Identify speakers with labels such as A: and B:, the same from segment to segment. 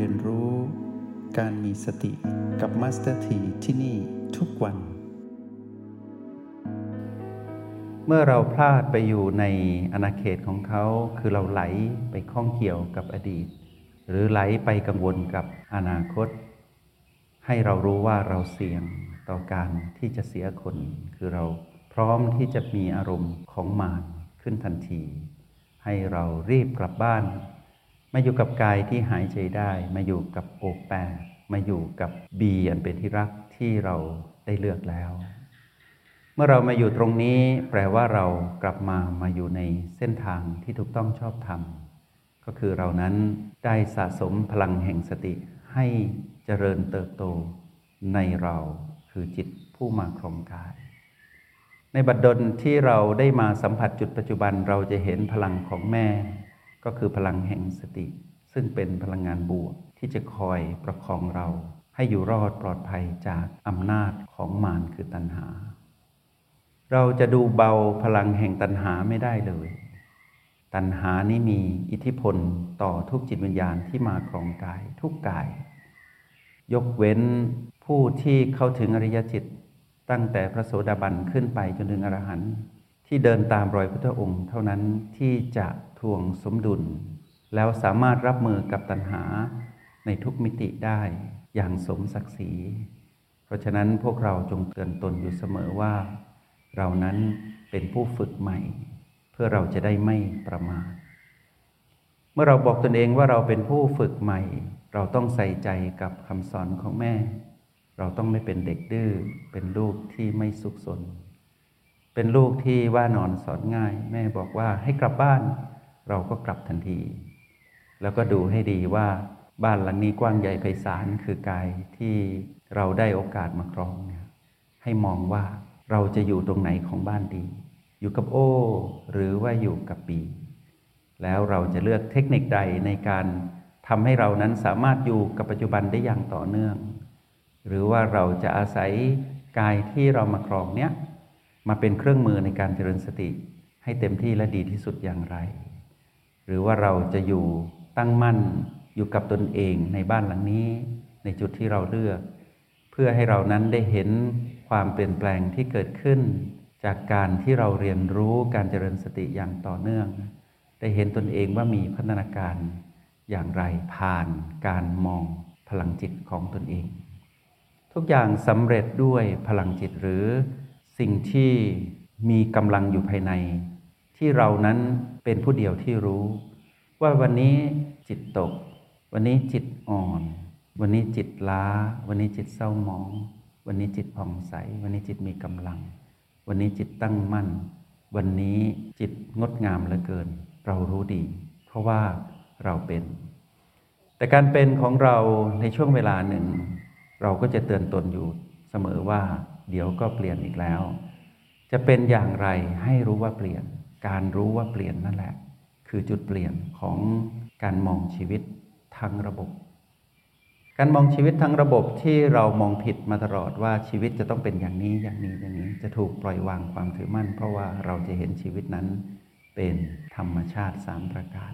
A: เรียนรู้ การมีสติกับมาสเตอร์ทีที่นี่ทุกวัน เมื่อเราพลาดไปอยู่ในอาณาเขตของเขา คือเราไหลไปข้องเกี่ยวกับอดีต หรือไหลไปกังวลกับอนาคต ให้เรารู้ว่าเราเสี่ยงต่อการที่จะเสียคน คือเราพร้อมที่จะมีอารมณ์ของมารขึ้นทันที ให้เรารีบกลับบ้าน มาอยู่กับกายที่หายใจได้ มาอยู่กับโอแปรมาอยู่กับบีอันเป็นที่รักที่เราได้เลือกแล้ว เมื่อเรามาอยู่ตรงนี้แปลว่าเรากลับมามาอยู่ในเส้นทางที่ถูกต้องชอบธรรม ก็คือเรานั้นได้สะสมพลังแห่งสติให้เจริญเติบโตในเราคือจิตผู้มาครองกาย ในบัดดลที่เราได้มาสัมผัสจุดปัจจุบันเราจะเห็นพลังของแม่ ก็คือพลังแห่งสติ ซึ่งเป็นพลังงานบวกที่จะคอยประคองเรา ให้อยู่รอดปลอดภัยจากอำนาจของมารคือตัณหา เราจะดูเบาพลังแห่งตัณหาไม่ได้เลย ตัณหานี้มีอิทธิพลต่อทุกจิตวิญญาณที่มาครองกายทุกกาย ยกเว้นผู้ที่เข้าถึงอริยจิตตั้งแต่พระโสดาบันขึ้นไปจนถึงอรหันต์ที่เดินตามรอยพุทธองค์ เท่านั้นที่จะ ทวงสมดุล แล้วสามารถรับมือกับตัณหาในทุกมิติได้อย่างสมศักดิ์ศรี เพราะฉะนั้นพวกเราจงเตือนตนอยู่เสมอว่า เรานั้นเป็นผู้ฝึกใหม่ เพื่อเราจะได้ไม่ประมาท เมื่อเราบอกตนเองว่าเราเป็นผู้ฝึกใหม่ เราต้องใส่ใจกับคำสอนของแม่ เราต้องไม่เป็นเด็กดื้อ เป็นลูกที่ไม่สุขสน เป็นลูกที่ว่านอนสอนง่าย แม่บอกว่าให้กลับบ้าน เราก็กลับทันที แล้วก็ดูให้ดีว่าบ้านหลังนี้กว้างใหญ่ไพศาลคือกายที่เราได้โอกาสมาครองเนี่ยให้มองว่าเราจะอยู่ตรงไหนของบ้านดี อยู่กับโอ หรือว่าอยู่กับปี แล้วเราจะเลือกเทคนิคใดในการทำให้เรานั้นสามารถอยู่กับปัจจุบันได้อย่างต่อเนื่อง หรือว่าเราจะอาศัยกายที่เรามาครองเนี้ยมาเป็นเครื่องมือในการเจริญสติ ให้เต็มที่และดีที่สุดอย่างไร หรือว่าเราจะอยู่ตั้งมั่นอยู่กับตนเองในบ้านหลังนี้ ในจุดที่เราเลือก เพื่อให้เรานั้นได้เห็นความเปลี่ยนแปลงที่เกิดขึ้น จากการที่เราเรียนรู้การเจริญสติอย่างต่อเนื่อง ได้เห็นตนเองว่ามีพัฒนาการอย่างไรผ่านการมองพลังจิตของตนเอง ทุกอย่างสำเร็จด้วยพลังจิตหรือสิ่งที่มีกำลังอยู่ภายใน ที่เรานั้น เป็นผู้เดียวที่รู้ ว่าวันนี้จิตตก วันนี้จิตอ่อน วันนี้จิตล้า วันนี้จิตเศร้าหมอง วันนี้จิตผ่องใส วันนี้จิตมีกำลัง วันนี้จิตตั้งมั่น วันนี้จิตงดงามเหลือเกิน เรารู้ดี เพราะว่าเราเป็น แต่การเป็นของเราในช่วงเวลาหนึ่ง เราก็จะเตือนตนอยู่เสมอว่า เดี๋ยวก็เปลี่ยนอีกแล้ว จะเป็นอย่างไรให้รู้ว่าเปลี่ยน การรู้ว่าเปลี่ยนนั่นแหละ คือจุดเปลี่ยนของการมองชีวิตทั้งระบบ การมองชีวิตทั้งระบบที่เรามองผิดมาตลอดว่าชีวิตจะต้องเป็นอย่างนี้อย่างนี้อย่างนี้จะถูกปล่อยวางความถือมั่น เพราะว่าเราจะเห็นชีวิตนั้นเป็นธรรมชาติสามประการ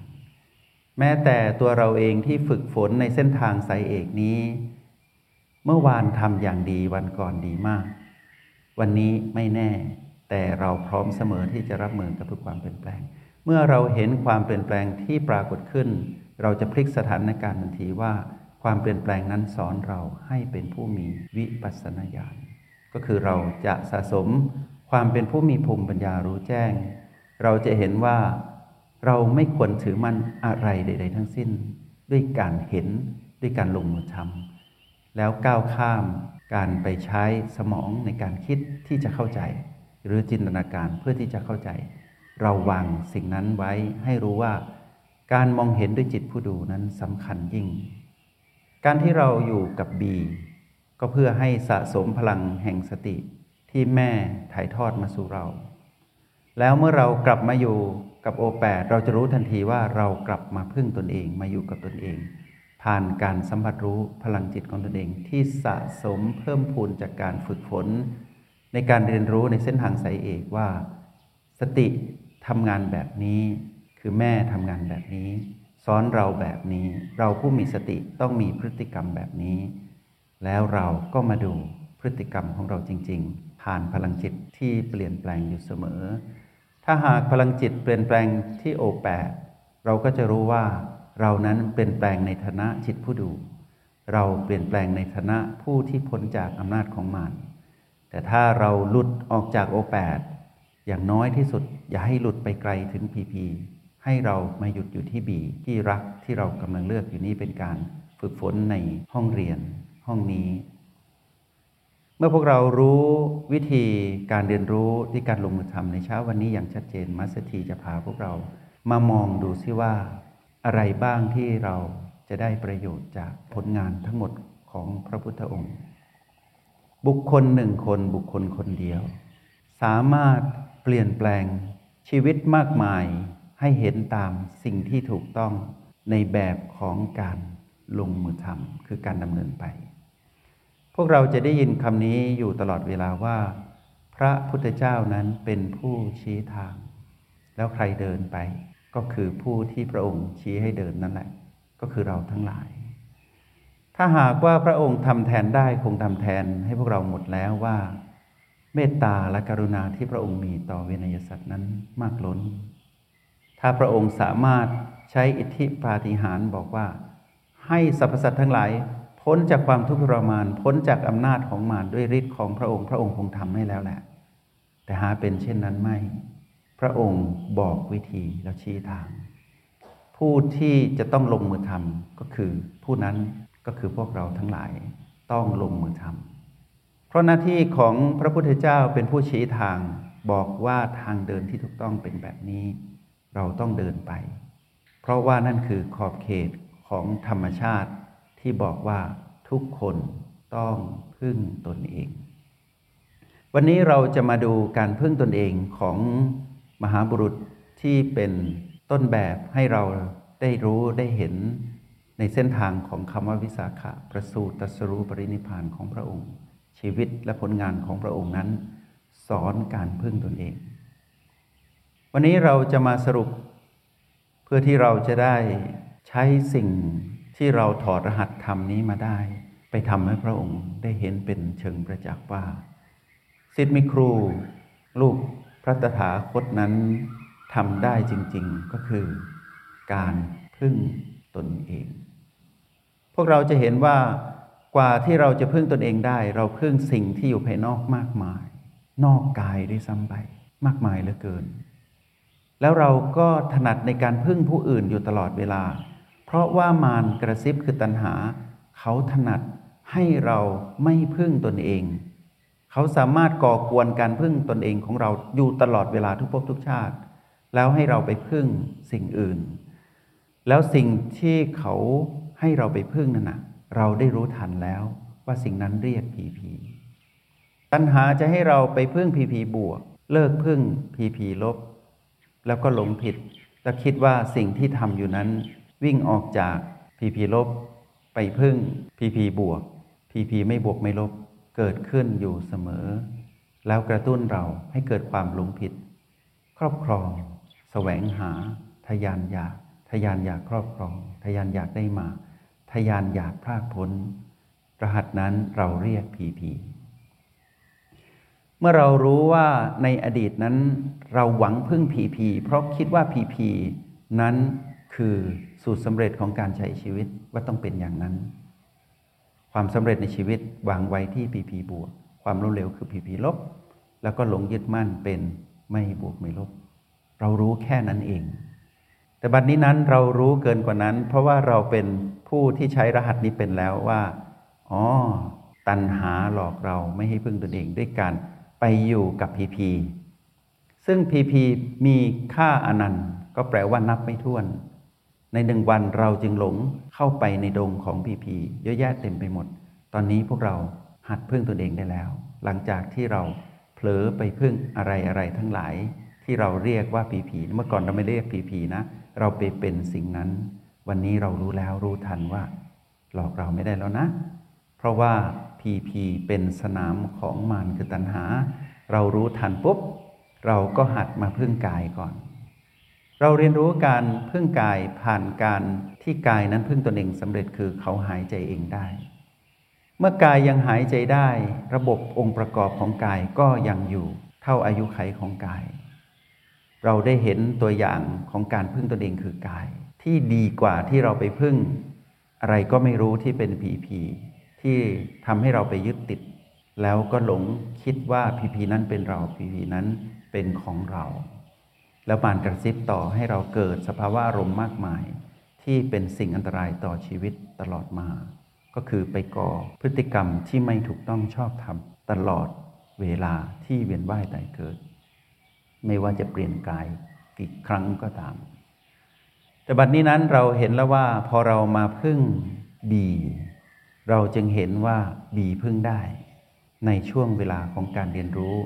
A: แม้แต่ตัวเราเองที่ฝึกฝนในเส้นทางสายเอกนี้ เมื่อวานทำอย่างดีวันก่อนดีมาก วันนี้ไม่แน่ แต่เราพร้อมเสมอที่จะรับมือกับทุกความเปลี่ยนแปลง เมื่อเราเห็นความเปลี่ยนแปลงที่ปรากฏขึ้น เราจะพลิกสถานการณ์ทันทีว่า ความเปลี่ยนแปลงนั้นสอนเราให้เป็นผู้มีวิปัสสนาญาณก็คือเราจะสะสมความเป็นผู้มีภูมิปัญญารู้แจ้ง เราจะเห็นว่าเราไม่ควรถือมั่นอะไรใด ๆ ทั้งสิ้น ด้วยการเห็นด้วยการลงมือทำแล้วก้าวข้ามการไปใช้สมองในการคิดที่จะเข้าใจ หรือจินตนาการเพื่อที่จะเข้าใจ เราวางสิ่งนั้นไว้ให้รู้ว่า การมองเห็นด้วยจิตผู้ดูนั้นสำคัญยิ่ง การที่เราอยู่กับบีก็เพื่อให้สะสมพลังแห่งสติที่แม่ถ่ายทอดมาสู่เรา แล้วเมื่อเรากลับมาอยู่กับโอแปดเราจะรู้ทันทีว่าเรากลับมาพึ่งตนเองมาอยู่กับตนเอง ผ่านการสัมผัสรู้พลังจิตของตนเองที่สะสมเพิ่มพูนจากการฝึกฝน ในการเรียนรู้ในเส้นทางสายเอกว่า สติทำงานแบบนี้ คือแม่ทำงานแบบนี้ สอนเราแบบนี้ เราผู้มีสติต้องมีพฤติกรรมแบบนี้ แล้วเราก็มาดูพฤติกรรมของเราจริง ๆ ผ่านพลังจิตที่เปลี่ยนแปลงอยู่เสมอ ถ้าหากพลังจิตเปลี่ยนแปลงที่โอแปดเราก็จะรู้ว่าเรานั้นเปลี่ยนแปลงในฐานะจิตผู้ดู เราเปลี่ยนแปลงในฐานะผู้ที่พ้นจากอำนาจของมาร แต่ถ้าเราหลุดออกจากโอแปดอย่างน้อยที่สุด อย่าให้หลุดไปไกลถึงพีพีให้เรามาหยุดอยู่ที่บีที่รักที่เรากำลังเลือกอยู่นี้เป็นการฝึกฝนในห้องเรียนห้องนี้ เมื่อพวกเรารู้วิธีการเรียนรู้ที่การลงมือทำในเช้าวันนี้อย่างชัดเจนมัสถีจะพาพวกเรามามองดูซิว่า อะไรบ้างที่เราจะได้ประโยชน์จากผลงานทั้งหมดของพระพุทธองค์ บุคคลหนึ่งคนบุคคลคนเดียว สามารถเปลี่ยนแปลงชีวิตมากมายให้เห็นตามสิ่งที่ถูกต้องในแบบของการลงมือทำคือการดำเนินไป พวกเราจะได้ยินคำนี้อยู่ตลอดเวลาว่า พระพุทธเจ้านั้นเป็นผู้ชี้ทาง แล้วใครเดินไป ก็คือผู้ที่พระองค์ชี้ให้เดินนั่นแหละ ก็คือเราทั้งหลาย ถ้าหากว่าพระองค์ทำแทนได้คงทำแทนให้พวกเราหมดแล้วว่าเมตตาและกรุณาที่พระองค์มีต่อเวนยสัตว์นั้นมากล้น ถ้าพระองค์สามารถใช้อิทธิปาฏิหาริย์บอกว่า ให้สรรพสัตว์ทั้งหลาย พ้นจากความทุกข์ทรมาน พ้นจากอำนาจของมารด้วยฤทธิ์ของพระองค์พระองค์คงทำให้แล้วแหละ แต่หาเป็นเช่นนั้นไม่ พระองค์บอกวิธีแล้วชี้ทาง ผู้ที่จะต้องลงมือทำก็คือผู้นั้น ก็คือพวกเราทั้งหลายต้องลงมือทำเพราะหน้าที่ของพระพุทธเจ้าเป็นผู้ชี้ทางบอกว่าทางเดินที่ถูกต้องเป็นแบบนี้ เราต้องเดินไป เพราะว่านั่นคือขอบเขตของธรรมชาติที่บอกว่าทุกคนต้องพึ่งตนเอง วันนี้เราจะมาดูการพึ่งตนเองของมหาบุรุษที่เป็นต้นแบบให้เราได้รู้ได้เห็น ในเส้นทางของคำว่าวิสาขะประสูติตรัสรู้ปรินิพพานของพระองค์ ชีวิตและผลงานของพระองค์นั้น สอนการพึ่งตนเอง วันนี้เราจะมาสรุป เพื่อที่เราจะได้ใช้สิ่งที่เราถอดรหัสธรรมนี้มาได้ ไปทำให้พระองค์ได้เห็นเป็นเชิงประจักษ์ว่าสิทธิมิครู ลูกพระตถาคตนั้นทำได้จริง ๆก็คือ การพึ่งตนเอง พวกเราจะเห็นว่ากว่าที่เราจะพึ่งตนเองได้ เราพึ่งสิ่งที่อยู่ภายนอกมากมาย นอกกายได้ซ้ำไปมากมายเหลือเกิน แล้วเราก็ถนัดในการพึ่งผู้อื่นอยู่ตลอดเวลา เพราะว่ามารกระซิบคือตัณหา เขาถนัดให้เราไม่พึ่งตนเอง เขาสามารถก่อกวนการพึ่งตนเองของเราอยู่ตลอดเวลาทุกภพทุกชาติ แล้วให้เราไปพึ่งสิ่งอื่น แล้วสิ่งที่เขา ให้เราไปพึ่งนั่นนะเราได้รู้ทันแล้วว่าสิ่งนั้นเรียกผีผีตัณหาจะให้เราไปพึ่งผีผีบวก เลิกพึ่งผีผีลบ แล้วก็หลงผิดแล้วคิดว่าสิ่งที่ทำอยู่นั้น วิ่งออกจากผีผีลบ ไปพึ่งผีผีบวกผีผีไม่บวกไม่ลบเกิดขึ้นอยู่เสมอ แล้วกระตุ้นเราให้เกิดความหลงผิด ครอบครองแสวงหาทยานอยากทยานอยากครอบครอง ทยานอยากได้มา ทยานอยากพรากพ้น รหัสนั้นเราเรียกผีผีเมื่อเรารู้ว่าในอดีตนั้นเราหวังพึ่งผีผีเพราะคิดว่าผีผีนั้นคือสูตรสำเร็จของการใช้ชีวิตว่าต้องเป็นอย่างนั้น ความสำเร็จในชีวิตวางไว้ที่ผีผีบวก ความล้มเหลวคือผีผีลบ แล้วก็หลงยึดมั่นเป็นไม่บวกไม่ลบ เรารู้แค่นั้นเอง แต่บัดนี้นั้นเรารู้เกินกว่านั้น เพราะว่าเราเป็น ผู้ที่ใช้รหัสนี้เป็นแล้วว่า อ๋อ ตัณหาหลอกเราไม่ให้พึ่งตนเองด้วยการไปอยู่กับพีพีซึ่งพีพีมีค่าอนันต์ ก็แปลว่านับไม่ถ้วน ในหนึ่งวันเราจึงหลงเข้าไปในดงของพีพีเยอะแยะเต็มไปหมด ตอนนี้พวกเราหัดพึ่งตนเองได้แล้ว หลังจากที่เราเผลอไปพึ่งอะไรอะไรทั้งหลายที่เราเรียกว่าผีผีเมื่อก่อนเราไม่เรียกผีผีนะ เราไปเป็นสิ่งนั้น วันนี้เรารู้แล้วรู้ทันว่า หลอกเราไม่ได้แล้วนะ เพราะว่าพีพีเป็นสนามของมารคือตัณหา เรารู้ทันปุ๊บ เราก็หัดมาพึ่งกายก่อน เราเรียนรู้การพึ่งกายผ่านการที่กายนั้นพึ่งตนเองสำเร็จคือเขาหายใจเองได้ เมื่อกายยังหายใจได้ ระบบองค์ประกอบของกายก็ยังอยู่เท่าอายุไขของกาย เราได้เห็นตัวอย่างของการพึ่งตนเองคือกาย ที่ดีกว่าที่เราไปพึ่ง อะไรก็ไม่รู้ที่เป็นผีผีที่ทำให้เราไปยึดติด แล้วก็หลงคิดว่าผีผีนั้นเป็นเราผีผีนั้นเป็นของเรา แล้วมานกระซิบต่อให้เราเกิดสภาวะอารมณ์มากมาย ที่เป็นสิ่งอันตรายต่อชีวิตตลอดมา ก็คือไปก่อพฤติกรรมที่ไม่ถูกต้องชอบธรรมตลอดเวลาที่เวียนว่ายตายเกิด ไม่ว่าจะเปลี่ยนกายกี่ครั้งก็ตาม แต่บัดนี้นั้นเราเห็นแล้วว่าพอเรามาพึ่งบี เราจึงเห็นว่าบีพึ่งได้ ในช่วงเวลาของการเรียนรู้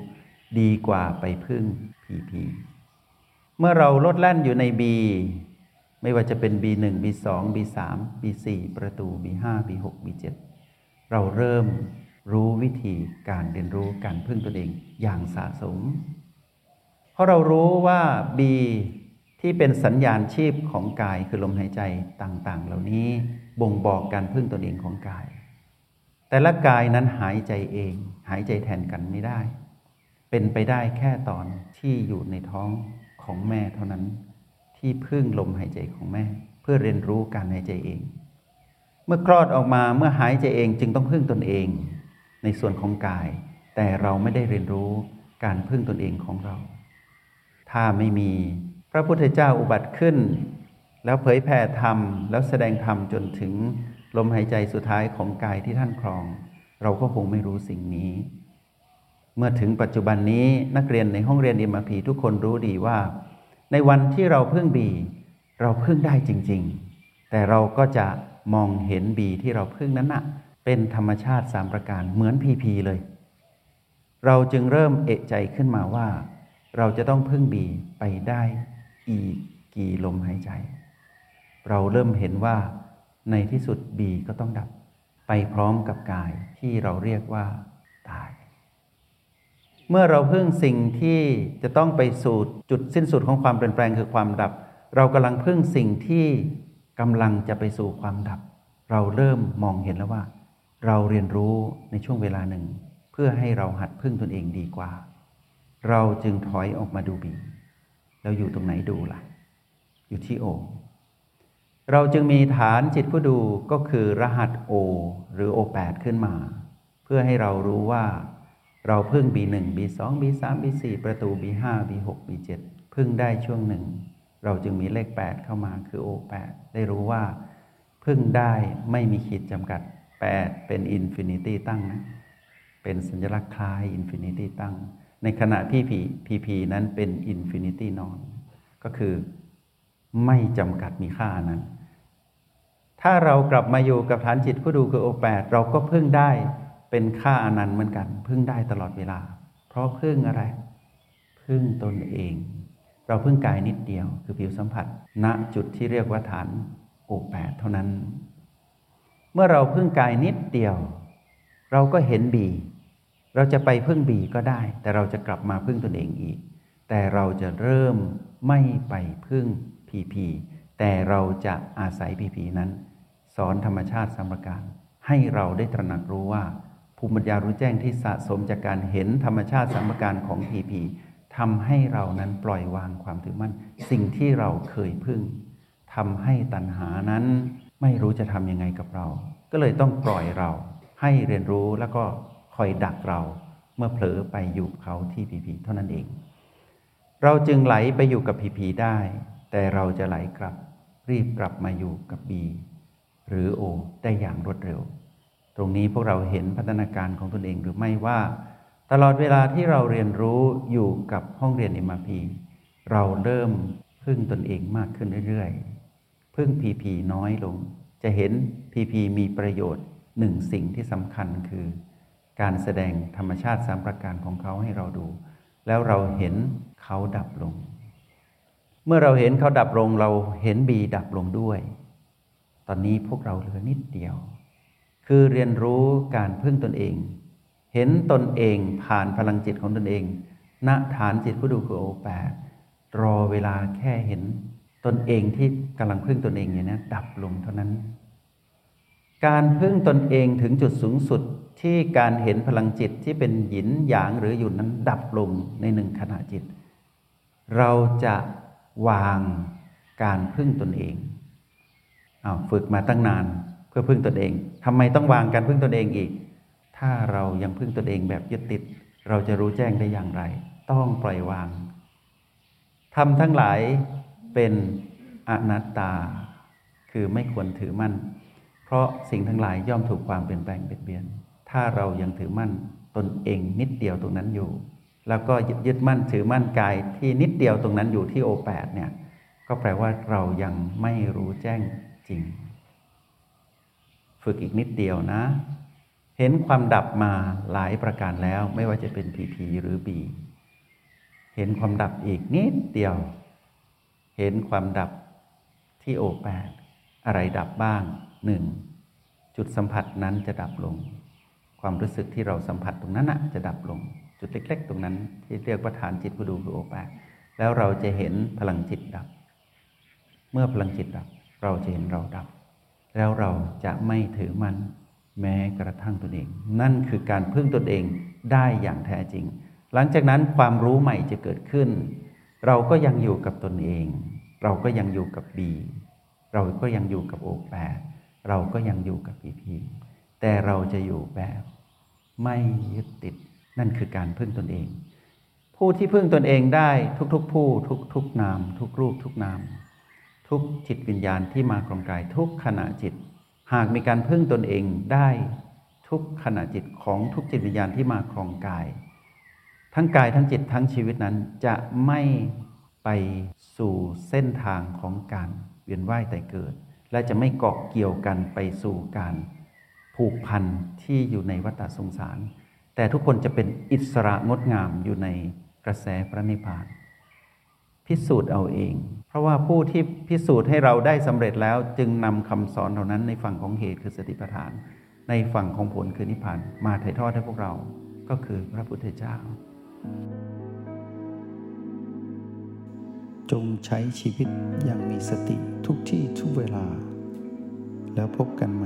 A: ดีกว่าไปพึ่งพีพีเมื่อเราลดแล่นอยู่ใน B ไม่ว่าจะเป็น B1 B2 B3 B4 ประตู B5 B6 B7 เราเริ่มรู้วิธีการเรียนรู้การพึ่งตนเองอย่างสะสม เพราะเรารู้ว่า B ที่เป็นสัญญาณชีพของกายคือลมหายใจต่างๆ เหล่านี้บ่งบอกการพึ่งตนเองของกาย แต่ละกายนั้นหายใจเอง หายใจแทนกันไม่ได้ เป็นไปได้แค่ตอนที่อยู่ในท้องของแม่เท่านั้น ที่พึ่งลมหายใจของแม่ เพื่อเรียนรู้การหายใจเอง เมื่อคลอดออกมาเมื่อหายใจเองจึงต้องพึ่งตนเอง ในส่วนของกาย แต่เราไม่ได้เรียนรู้การพึ่งตนเองของเรา ถ้าไม่มี พระพุทธเจ้าอุบัติขึ้น แล้วเผยแผ่ธรรม แล้วแสดงธรรมจนถึงลมหายใจสุดท้ายของกายที่ท่านครอง เราก็คงไม่รู้สิ่งนี้ เมื่อถึงปัจจุบันนี้นักเรียนในห้องเรียนเอ็มพีทุกคนรู้ดีว่า ในวันที่เราพึ่งบีเราพึ่งได้จริง ๆ แต่เราก็จะมองเห็นบีที่เราพึ่งนั้นนะเป็นธรรมชาติสามประการเหมือนพีพีเลย เราจึงเริ่มเอะใจขึ้นมาว่า เราจะต้องพึ่งบีไปได้ กกี่ลมหายใจ เราเริ่มเห็นว่าในที่สุดบีก็ต้องดับไปพร้อมกับกายที่เราเรียกว่าตาย เมื่อเราพึ่งสิ่งที่จะต้องไปสู่จุดสิ้นสุดของความเปลี่ยนแปลงคือความดับ เรากำลังพึ่งสิ่งที่กำลังจะไปสู่ความดับ เราเริ่มมองเห็นแล้วว่า เราเรียนรู้ในช่วงเวลาหนึ่ง เพื่อให้เราหัดพึ่งตนเองดีกว่า เราจึงถอยออกมาดู B เราอยู่ตรงไหนดูล่ะ อยู่ที่ O เราจึงมีฐานจิตผู้ดูก็คือรหัส O หรือ O8 ขึ้นมา เพื่อให้เรารู้ว่า เราพึ่ง B1 B2 B3 B4 ประตู B5 B6 B7 พึ่งได้ช่วงหนึ่ง เราจึงมีเลข8เข้ามาคือ O8 ได้รู้ว่าพึ่งได้ไม่มีขีดจำกัด8เป็น infinity ตั้งนะเป็นสัญลักษณ์คล้าย infinity ตั้ง ในขณะที่ PPP นั้นเป็น infinity นอนก็คือไม่จำกัดมีค่าอนันต์ ถ้าเรากลับมาอยู่กับฐานจิตผู้ดูคือ O แปดเราก็พึ่งได้เป็นค่าอนันต์เหมือนกัน พึ่งได้ตลอดเวลา เพราะพึ่งอะไร พึ่งตนเอง เราพึ่งกายนิดเดียว คือผิวสัมผัส ณจุดที่เรียกว่าฐาน O แปดเท่านั้น เมื่อเราพึ่งกายนิดเดียว เราก็เห็นบี เราจะไปพึ่งบีก็ได้ แต่เราจะกลับมาพึ่งตนเองอีก แต่เราจะเริ่มไม่ไปพึ่งพีพีแต่เราจะอาศัยพีพีนั้น สอนธรรมชาติสมการ ให้เราได้ตระหนักรู้ว่า ภูมิปัญญารู้แจ้งที่สะสมจากการเห็นธรรมชาติสมการของพีพีทำให้เรานั้นปล่อยวางความถือมั่น สิ่งที่เราเคยพึ่งทำให้ตัณหานั้นไม่รู้จะทำยังไงกับเรา ก็เลยต้องปล่อยเราให้เรียนรู้แล้วก็ อยดักเราเมื่อเผลอไปอยู่เขาที่พีพีเท่านั้นเอง เราจึงไหลไปอยู่กับพีพีได้ แต่เราจะไหลกลับรีบกลับมาอยู่กับบีหรือโอได้อย่างรวดเร็ว ตรงนี้พวกเราเห็นพัฒนาการของตนเองหรือไม่ว่า ตลอดเวลาที่เราเรียนรู้อยู่กับห้องเรียนเอ็มพีเราเริ่มพึ่งตนเองมากขึ้นเรื่อยๆ พึ่งพีพีน้อยลง จะเห็นพีพีมีประโยชน์หนึ่งสิ่งที่สำคัญคือ การแสดงธรรมชาติสามประการของเขาให้เราดู แล้วเราเห็นเขาดับลง เมื่อเราเห็นเขาดับลงเราเห็นบีดับลงด้วย ตอนนี้พวกเราเหลือนิดเดียว คือเรียนรู้การพึ่งตนเอง เห็นตนเองผ่านพลังจิตของตนเองณฐานจิตผู้ดูคือโอแปดรอเวลาแค่เห็นตนเองที่กำลังพึ่งตนเองอยู่นี้ดับลงเท่านั้น การพึ่งตนเองถึงจุดสูงสุด ที่การเห็นพลังจิตที่เป็นหยินหยางหรือหยุดนั้นดับลงในหนึ่งขณะจิต เราจะวางการพึ่งตนเองอาฝึกมาตั้งนานเพื่อพึ่งตนเองทำไมต้องวางการพึ่งตนเองอีก ถ้าเรายังพึ่งตนเองแบบยึดติด เราจะรู้แจ้งได้อย่างไร ต้องปล่อยวางทำทั้งหลายเป็นอนัตตา คือไม่ควรถือมั่น เพราะสิ่งทั้งหลายย่อมถูกความเปลี่ยนแปลงเปลี่ยนเบียน ถ้าเรายังถือมั่นตนเองนิดเดียวตรงนั้นอยู่ แล้วก็ยึดมั่นถือมั่นกายที่นิดเดียวตรงนั้นอยู่ที่โอแปดเนี่ยก็แปลว่าเรายังไม่รู้แจ้งจริง ฝึกอีกนิดเดียวนะ เห็นความดับมาหลายประการแล้วไม่ว่าจะเป็นพีพีหรือบีเห็นความดับอีกนิดเดียว เห็นความดับที่โอแปดอะไรดับบ้างหนึ่งจุดสัมผัสนั้นจะดับลง ความรู้สึกที่เราสัมผัสตรงนั้นนะจะดับลงจุดเล็ก ๆ ตรงนั้น ที่เรียกว่าฐานจิตผู้ดูคือโอแปดแล้วเราจะเห็นพลังจิตดับ เมื่อพลังจิตดับ เราจะเห็นเราดับ แล้วเราจะไม่ถือมันแม้กระทั่งตนเอง นั่นคือการพึ่งตนเองได้อย่างแท้จริง หลังจากนั้นความรู้ใหม่จะเกิดขึ้น เราก็ยังอยู่กับตนเอง เราก็ยังอยู่กับบีเราก็ยังอยู่กับโอแปดเราก็ยังอยู่กับพีพี แต่เราจะอยู่แบบไม่ยึดติดนั่นคือการพึ่งตนเอง ผู้ที่พึ่งตนเองได้ทุกๆ ผู้ทุกๆนาม ทุกรูปทุกนาม ทุกจิตวิญญาณที่มาครองกายทุกขณะจิต หากมีการพึ่งตนเองได้ทุกขณะจิตของทุกจิตวิญญาณที่มาครองกาย ทั้งกายทั้งจิตทั้งชีวิตนั้นจะไม่ไปสู่เส้นทางของการเวียนว่ายแต่เกิด และจะไม่เกาะเกี่ยวกันไปสู่การ ผูกพันที่อยู่ในวัฏสงสาร แต่ทุกคนจะเป็นอิสระงดงามอยู่ในกระแสพระนิพพาน พิสูจน์เอาเอง เพราะว่าผู้ที่พิสูจน์ให้เราได้สำเร็จแล้วจึงนำคำสอนเหล่านั้นในฝั่งของเหตุคือสติปัฏฐาน ในฝั่งของผลคือนิพพาน มาถ่ายทอดให้พวกเราก็คือพระพุทธเจ้า
B: จงใช้ชีวิตอย่างมีสติทุกที่ทุกเวลา แล้วพบกันไหม